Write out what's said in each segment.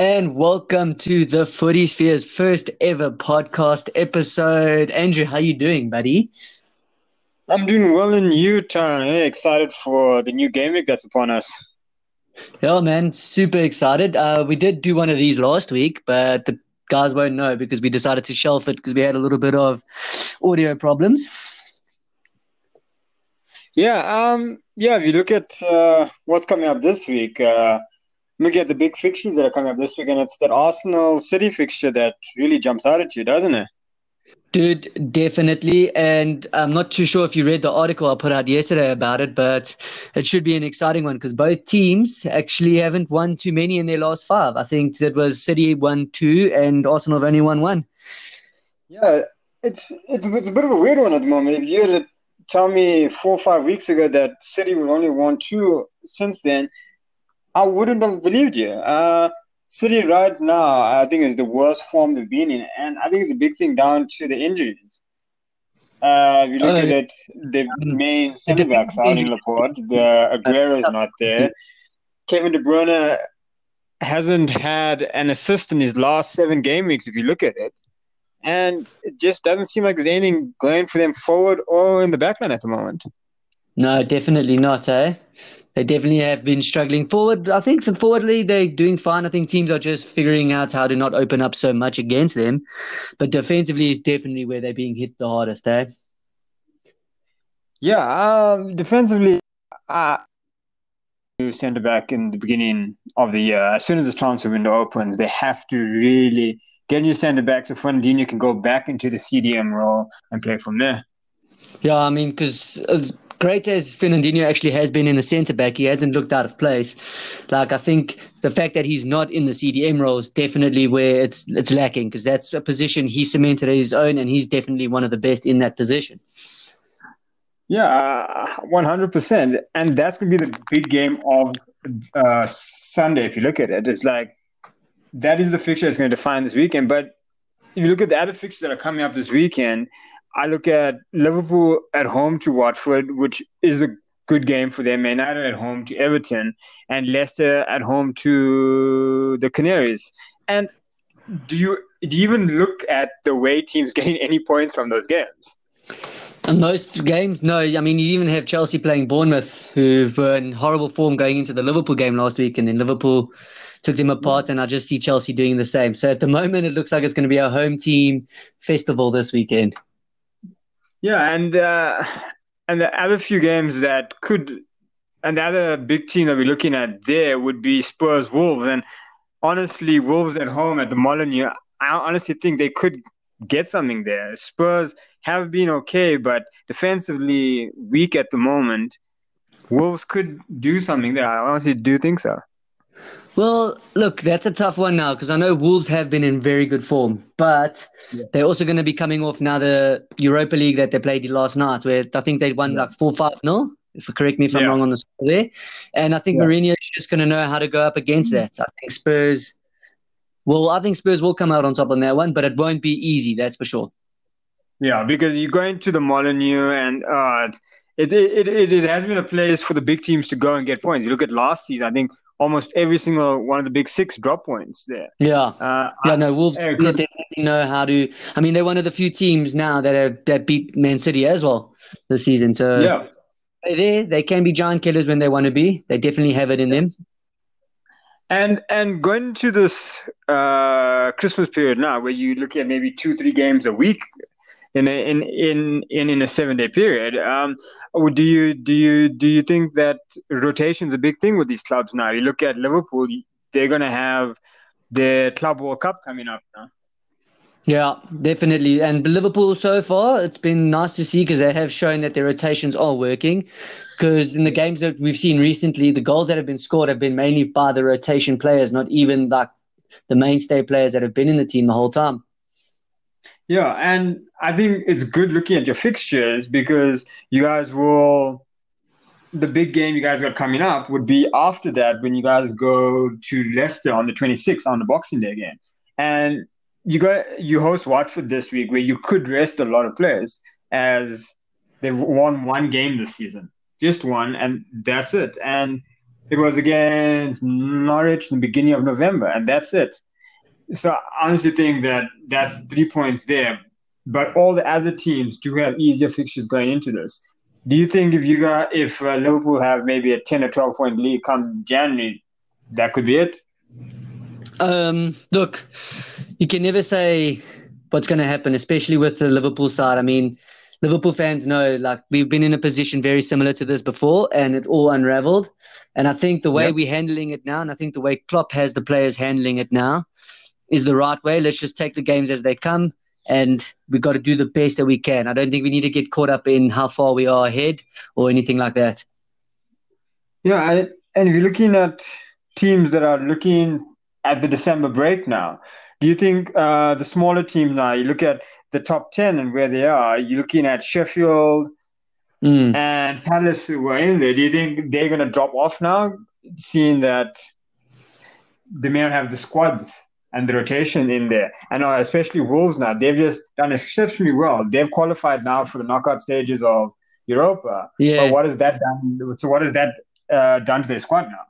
and welcome to the Footy Sphere's first ever podcast episode. Andrew, how you doing, buddy? I'm doing well in you, Taran. Excited for the new game week that's upon us. Yeah, man, super excited. Uh, we did do one of these last week, but the guys won't know because we decided to shelf it because we had a little bit of audio problems. Yeah, um, yeah. If you look at uh, what's coming up this week, uh, look at the big fixtures that are coming up this week, and it's that Arsenal City fixture that really jumps out at you, doesn't it? Dude, definitely. And I'm not too sure if you read the article I put out yesterday about it, but it should be an exciting one because both teams actually haven't won too many in their last five. I think that was City won two and Arsenal have only won one. Yeah, it's it's, it's a bit of a weird one at the moment. If you had to tell me four or five weeks ago that City would only won two since then, I wouldn't have believed you. Uh, City right now, I think, is the worst form they've been in, and I think it's a big thing down to the injuries. Uh, if you look oh, at it, the main centre backs out in Laporte, the Aguero is not there. Kevin De Bruyne hasn't had an assist in his last seven game weeks. If you look at it, and it just doesn't seem like there's anything going for them forward or in the backline at the moment. No, definitely not, eh? They definitely have been struggling forward. I think the forwardly they're doing fine. I think teams are just figuring out how to not open up so much against them. But defensively is definitely where they're being hit the hardest, eh? Yeah, um, defensively, uh, centre back in the beginning of the year. As soon as the transfer window opens, they have to really get new centre back so Fernandinho can go back into the CDM role and play from there. Yeah, I mean, because great as Fernandinho actually has been in the centre back, he hasn't looked out of place. Like I think the fact that he's not in the CDM role is definitely where it's it's lacking because that's a position he cemented his own, and he's definitely one of the best in that position. Yeah, one hundred percent, and that's gonna be the big game of uh, Sunday. If you look at it, it's like that is the fixture that's going to define this weekend. But if you look at the other fixtures that are coming up this weekend, I look at Liverpool at home to Watford, which is a good game for them. United at home to Everton, and Leicester at home to the Canaries. And do you do you even look at the way teams gain any points from those games? And those games, no. I mean, you even have Chelsea playing Bournemouth, who were in horrible form going into the Liverpool game last week, and then Liverpool took them apart, and I just see Chelsea doing the same. So at the moment, it looks like it's going to be a home team festival this weekend. Yeah, and uh, and the other few games that could, and the other big team that we're looking at there would be Spurs Wolves, and honestly, Wolves at home at the Molineux, I honestly think they could get something there. Spurs have been okay, but defensively weak at the moment. Wolves could do something there. I honestly do think so. Well, look, that's a tough one now because I know Wolves have been in very good form, but yeah. they're also going to be coming off now the Europa League that they played last night, where I think they won yeah. like 4 5 0. If correct me if I'm wrong on the score there. And I think yeah. Mourinho is just going to know how to go up against that. I think Spurs, well, I think Spurs will come out on top on that one, but it won't be easy, that's for sure. Yeah, because you're going to the Molineux and uh, it, it, it, it has been a place for the big teams to go and get points. You look at last season, I think almost every single one of the big six drop points there. Yeah, uh, yeah. No, Wolves uh, definitely know how to. I mean, they're one of the few teams now that have that beat Man City as well this season. So yeah, they're there. They can be giant killers when they want to be. They definitely have it in them. And and going to this uh, Christmas period now, where you look at maybe two three games a week in a, in in in in a seven day period. Um, do you do you do you think that rotation is a big thing with these clubs now? You look at Liverpool; they're going to have the Club World Cup coming up now. Yeah, definitely. And Liverpool so far, it's been nice to see because they have shown that their rotations are working. Because in the games that we've seen recently, the goals that have been scored have been mainly by the rotation players, not even like the mainstay players that have been in the team the whole time. Yeah, and I think it's good looking at your fixtures because you guys will. The big game you guys got coming up would be after that when you guys go to Leicester on the 26th on the Boxing Day game, and you got you host Watford this week where you could rest a lot of players as they've won one game this season, just one, and that's it. And it was against Norwich in the beginning of November, and that's it. So I honestly think that that's three points there. But all the other teams do have easier fixtures going into this. Do you think if you got if uh, Liverpool have maybe a ten or twelve point lead come January, that could be it? Um, look, you can never say what's going to happen, especially with the Liverpool side. I mean, Liverpool fans know like we've been in a position very similar to this before, and it all unraveled. And I think the way yep. we're handling it now, and I think the way Klopp has the players handling it now, is the right way. Let's just take the games as they come, and we've got to do the best that we can. I don't think we need to get caught up in how far we are ahead or anything like that. Yeah, and, and if you're looking at teams that are looking at the December break now, do you think uh, the smaller teams now, you look at the top 10 and where they are, you're looking at Sheffield mm. and Palace who are in there. Do you think they're going to drop off now, seeing that they may not have the squads and the rotation in there? And uh, especially Wolves now, they've just done exceptionally well. They've qualified now for the knockout stages of Europa. Yeah. But what has that done? So what has that uh, done to their squad now?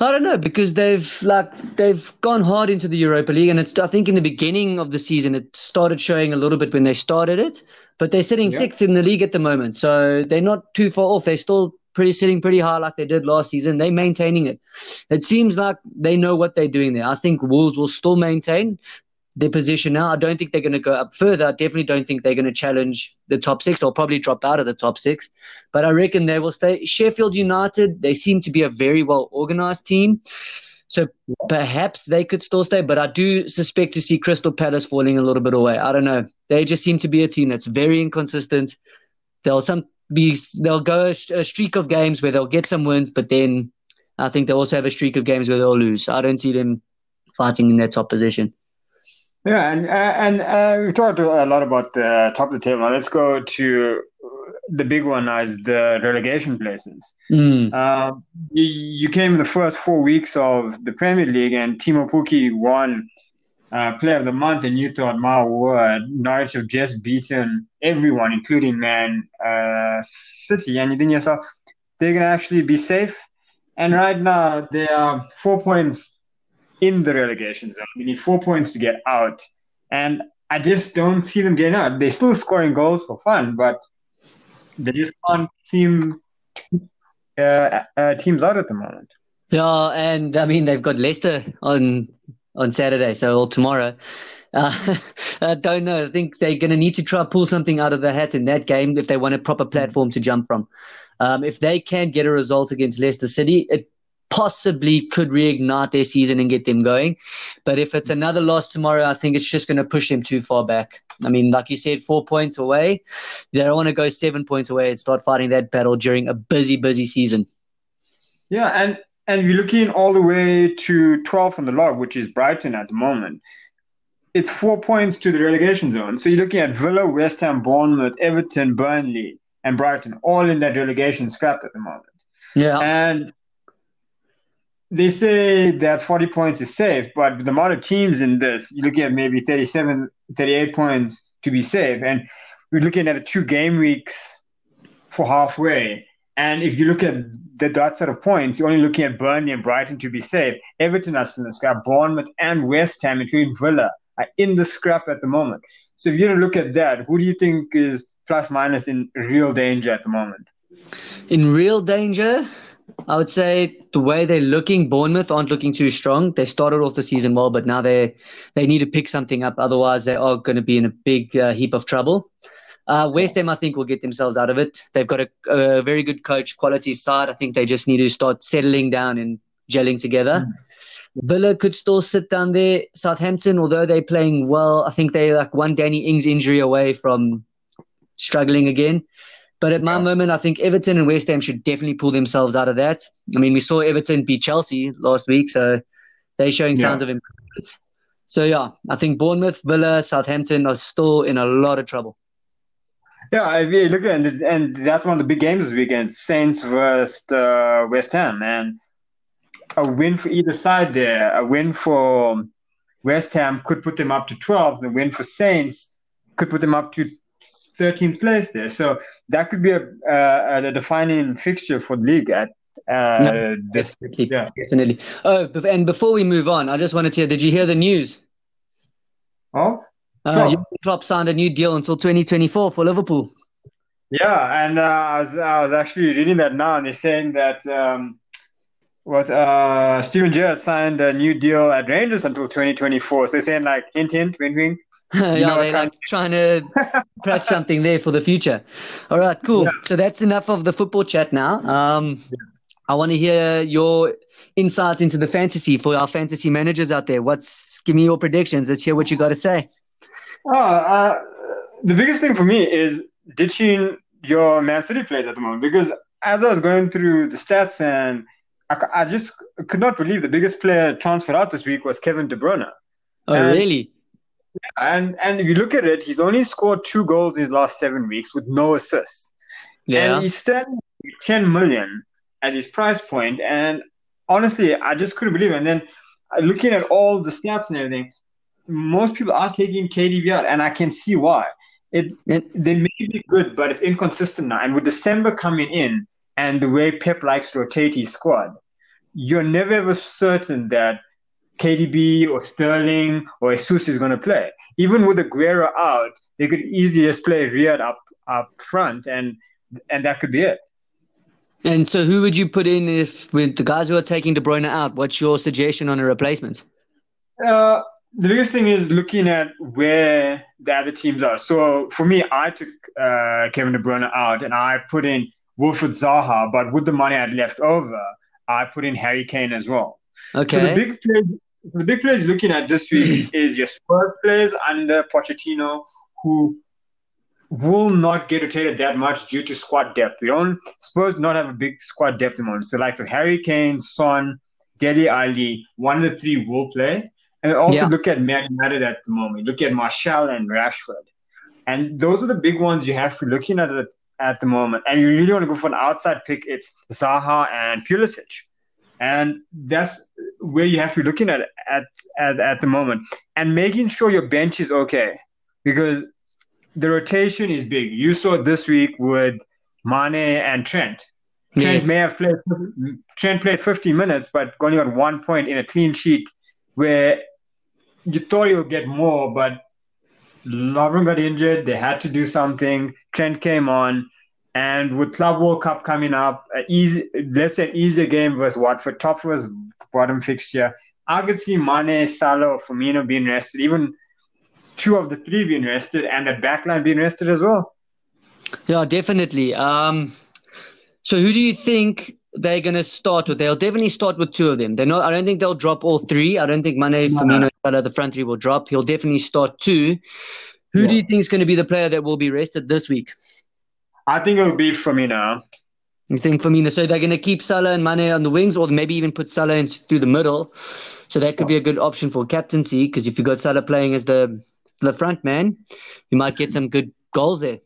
I don't know because they've like they've gone hard into the Europa League, and it's I think in the beginning of the season it started showing a little bit when they started it, but they're sitting yeah. sixth in the league at the moment, so they're not too far off. They're still pretty sitting pretty high like they did last season. They're maintaining it. It seems like they know what they're doing there. I think Wolves will still maintain, their position now. I don't think they're going to go up further. I definitely don't think they're going to challenge the top six. They'll probably drop out of the top six. But I reckon they will stay. Sheffield United, they seem to be a very well organized team. So perhaps they could still stay, but I do suspect to see Crystal Palace falling a little bit away. I don't know. They just seem to be a team that's very inconsistent. They'll some be they'll go a, a streak of games where they'll get some wins, but then I think they'll also have a streak of games where they'll lose. I don't see them fighting in their top position. Yeah, and and uh, we've talked a lot about the top of the table. Now let's go to the big one as the relegation places. Mm. Uh, you, you, came in the first four weeks of the Premier League, and Teemu Pukki won uh, Player of the Month, and you thought, my word, Norwich have just beaten everyone, including Man uh, City, and you think yourself, they're going to actually be safe. And right now, they are four points in the relegation zone. We need four points to get out. And I just don't see them getting out. They're still scoring goals for fun, but they just can't seem uh, uh, teams out at the moment. Yeah, and I mean they've got Leicester on on Saturday, so or tomorrow. Uh, I don't know. I think they're going to need to try pull something out of the hat in that game if they want a proper platform to jump from. Um, if they can get a result against Leicester City, it possibly could reignite their season and get them going. But if it's another loss tomorrow, I think it's just going to push them too far back. I mean, like you said, four points away. They don't want to go seven points away and start fighting that battle during a busy, busy season. Yeah, and and we're looking all the way to 12th on the log, which is Brighton at the moment. It's four points to the relegation zone. So you're looking at Villa, West Ham, Bournemouth, Everton, Burnley, and Brighton, all in that relegation scrap at the moment. Yeah. And they say that 40 points is safe, but the amount of teams in this, you're looking at maybe 37, 38 points to be safe. And we're looking at two game weeks for halfway. And if you look at the dot set of points, you're only looking at Burnley and Brighton to be safe. Everton are in the scrap. Bournemouth and West Ham, including Villa, are in the scrap at the moment. So if you look at that, who do you think is plus minus in real danger at the moment? In real danger? I would say the way they're looking, Bournemouth aren't looking too strong. They started off the season well, but now they they need to pick something up. Otherwise, they are going to be in a big uh, heap of trouble. Uh, West Ham, I think, will get themselves out of it. They've got a, a, very good coach, quality side. I think they just need to start settling down and gelling together. Mm. Villa could still sit down there. Southampton, although they're playing well, I think they're like one Danny Ings injury away from struggling again. But at my yeah. moment, I think Everton and West Ham should definitely pull themselves out of that. I mean, we saw Everton beat Chelsea last week, so they're showing signs yeah. of improvement. So yeah, I think Bournemouth, Villa, Southampton are still in a lot of trouble. Yeah, look at it, and that's one of the big games this weekend: Saints versus uh, West Ham, and a win for either side there. A win for West Ham could put them up to 12. The win for Saints could put them up to 13th place there. So that could be a, a, a defining fixture for the league at Uh, no, this, definitely, yeah. definitely. Oh, and before we move on, I just wanted to. Did you hear the news? Oh, uh, Klopp signed a new deal until 2024 for Liverpool. Yeah, and uh, I was I was actually reading that now, and they're saying that um, what uh, Steven Gerrard signed a new deal at Rangers until 2024. So they're saying like hint hint, wink wink. yeah, they're like trying to crack something there for the future. All right, cool. Yeah. So that's enough of the football chat now. Um, yeah. I want to hear your insights into the fantasy for our fantasy managers out there. What's give me your predictions? Let's hear what you got to say. Oh, uh, the biggest thing for me is ditching your Man City players at the moment because as I was going through the stats and I, I just could not believe the biggest player transferred out this week was Kevin De Bruyne. Oh, and, really? Yeah, and and if you look at it, he's only scored two goals in his last seven weeks with no assists. Yeah. And he's still 10 million as his price point. And honestly, I just couldn't believe it. And then uh, looking at all the stats and everything, most people are taking out, and I can see why. It, they may be good, but it's inconsistent now. And with December coming in and the way Pep likes to rotate his squad, you're never ever certain that KDB or Sterling or Jesus is going to play. Even with Aguero out, they could easily just play Riyad up up front, and and that could be it. And so, who would you put in if with the guys who are taking De Bruyne out? What's your suggestion on a replacement? Uh, the biggest thing is looking at where the other teams are. So for me, I took uh, Kevin De Bruyne out and I put in Wilfried Zaha, but with the money I'd left over, I put in Harry Kane as well. Okay. So the big players, the big players looking at this week is your Spurs players under Pochettino, who will not get rotated that much due to squad depth. We don't Spurs not have a big squad depth anymore. So like so Harry Kane, Son, Dele Alli, one of the three will play. And also yeah. look at Man United at the moment. Look at Martial and Rashford. And those are the big ones you have to be looking at at the moment. And you really want to go for an outside pick, it's Zaha and Pulisic. And that's where you have to be looking at at, at at the moment. And making sure your bench is okay. Because the rotation is big. You saw this week with Mane and Trent. Trent yes. may have played Trent played 50 minutes, but only got one point in a clean sheet where you thought you'll get more, but Lovren got injured. They had to do something. Trent came on. And with Club World Cup coming up, easy, let's say an easier game versus Watford, tough was bottom fixture. I could see Mane, Salah, Firmino being rested, even two of the three being rested, and the backline being rested as well. Yeah, definitely. Um, so who do you think they're going to start with. They'll definitely start with two of them. They're not. I don't think they'll drop all three. I don't think Mane, no, Firmino, no. the front three will drop. He'll definitely start two. Who yeah. do you think is going to be the player that will be rested this week? I think it'll be Firmino. You think Firmino? So they're going to keep Salah and Mane on the wings, or maybe even put Salah in through the middle. So that could be a good option for captaincy because if you got Salah playing as the the front man, you might get some good goals there.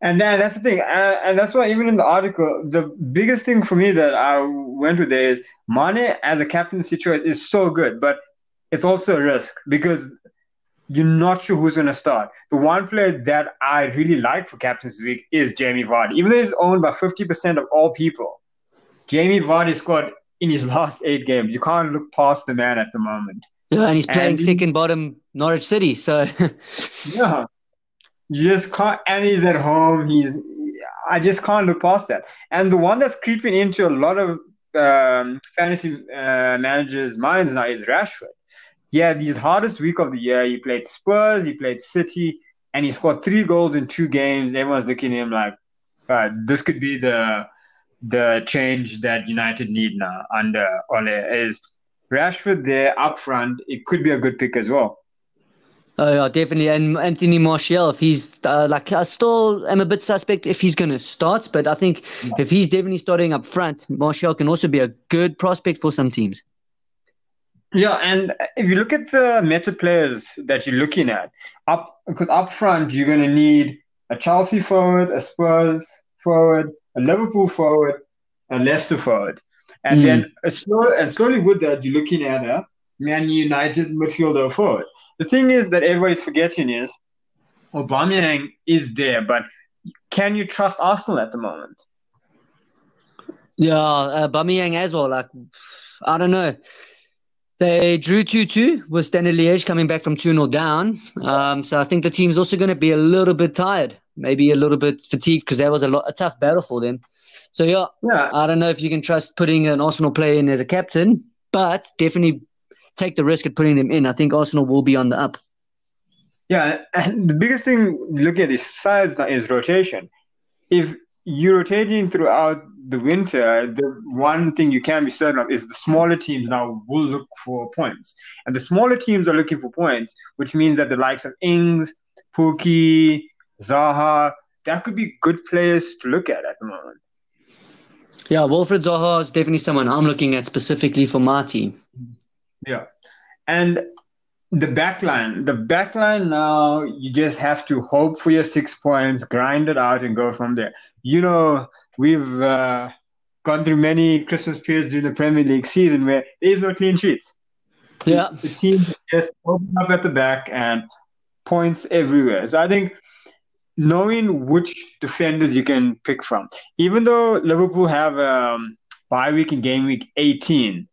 And then that's the thing, and, and, that's why even in the article, the biggest thing for me that I went with there is Mane as a captain situation is so good, but it's also a risk because you're not sure who's going to start. The one player that I really like for captain's week is Jamie Vardy, even though he's owned by 50% of all people. Jamie Vardy scored in his last eight games. You can't look past the man at the moment. Yeah, and he's playing and second bottom Norwich City, so yeah just can't, and he's at home. He's, I just can't look past that. And the one that's creeping into a lot of um, fantasy uh, managers' minds now is Rashford. Yeah, his hardest week of the year. He played Spurs, he played City, and he scored three goals in two games. Everyone's looking at him like, uh, this could be the the change that United need now under Ole. Is Rashford there up front? It could be a good pick as well. Oh yeah, definitely. And Anthony Martial, if he's uh, like, I still am a bit suspect if he's going to start, but I think yeah. if he's definitely starting up front, Martial can also be a good prospect for some teams. Yeah, and if you look at the meta players that you're looking at, up because up front you're going to need a Chelsea forward, a Spurs forward, a Liverpool forward, a Leicester forward, and mm. then a slow, and slowly with that you're looking at a Man United midfielder forward. The thing is that everybody's forgetting is Aubameyang is there, but can you trust Arsenal at the moment? Yeah, uh, Aubameyang as well. Like, I don't know. They drew 2 2 with Standard Liège coming back from 2 0 down. Um, so I think the team's also going to be a little bit tired, maybe a little bit fatigued because that was a, lot, a tough battle for them. So, yeah, yeah, I don't know if you can trust putting an Arsenal player in as a captain, but definitely take the risk of putting them in. I think Arsenal will be on the up. Yeah, and the biggest thing looking at this size is rotation. If you're rotating throughout the winter, the one thing you can be certain of is the smaller teams now will look for points. And the smaller teams are looking for points, which means that the likes of Ings, Pukki, Zaha, that could be good players to look at at the moment. Yeah, Wilfried Zaha is definitely someone I'm looking at specifically for my team. Yeah. And the backline, the backline now, you just have to hope for your six points, grind it out, and go from there. You know, we've uh, gone through many Christmas periods during the Premier League season where there is no clean sheets. Yeah, the, the team just open up at the back and points everywhere. So I think knowing which defenders you can pick from, even though Liverpool have um, bye week and game week 18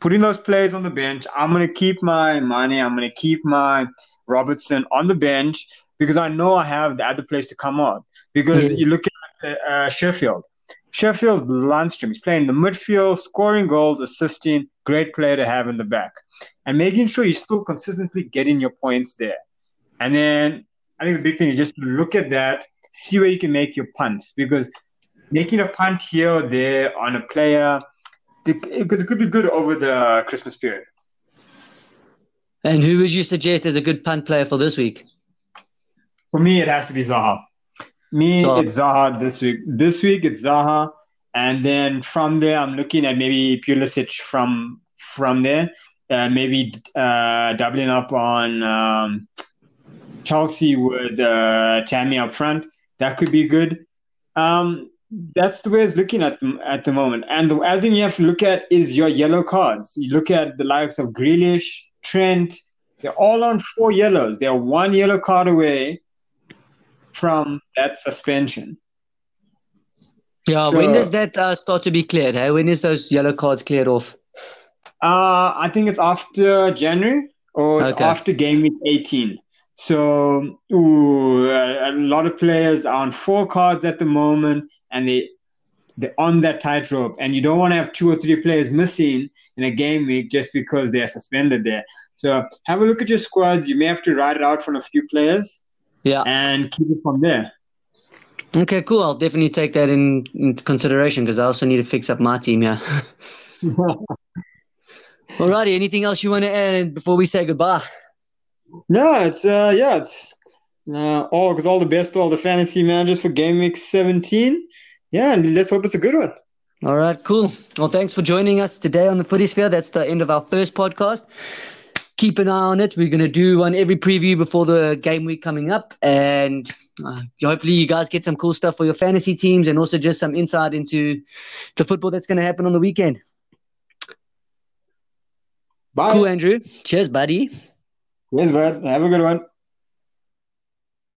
putting those players on the bench. I'm going to keep my money. I'm going to keep my Robertson on the bench because I know I have the other players to come on. Because yeah. you look at uh, Sheffield. Sheffield Lundstram he's playing the midfield, scoring goals, assisting, great player to have in the back. And making sure you're still consistently getting your points there. And then I think the big thing is just look at that, see where you can make your punts. Because making a punt here or there on a player – it could, it could be good over the Christmas period. And who would you suggest as a good punt player for this week? For me, it has to be Zaha. Me, so, it's Zaha this week. This week, it's Zaha, and then from there, I'm looking at maybe Pulisic from from there. Uh, maybe uh, doubling up on um, Chelsea with uh, Tammy up front. That could be good. Um, that's the way it's looking at them at the moment. And the other thing you have to look at is your yellow cards. You look at the likes of Grealish, Trent. They're all on four yellows. They're one yellow card away from that suspension. Yeah, so, when does that uh, start to be cleared? Hey? When is those yellow cards cleared off? Uh, I think it's after January or okay. after game week 18. So ooh, a lot of players are on four cards at the moment and they they're on that tightrope, and you don't want to have two or three players missing in a game week just because they're suspended there. So have a look at your squads. You may have to ride it out from a few players, yeah, and keep it from there. Okay, cool. I'll definitely take that in into consideration because I also need to fix up my team. Yeah. Alrighty. Anything else you want to add before we say goodbye? No, it's uh, yeah, it's uh, all because all the best to all the fantasy managers for game week 17. Yeah, and let's hope it's a good one. All right, cool. Well, thanks for joining us today on the Footy Sphere. That's the end of our first podcast. Keep an eye on it. We're going to do one every preview before the game week coming up. And uh, hopefully, you guys get some cool stuff for your fantasy teams and also just some insight into the football that's going to happen on the weekend. Bye. Cool, Andrew. Cheers, buddy. Cheers, bud. Have a good one.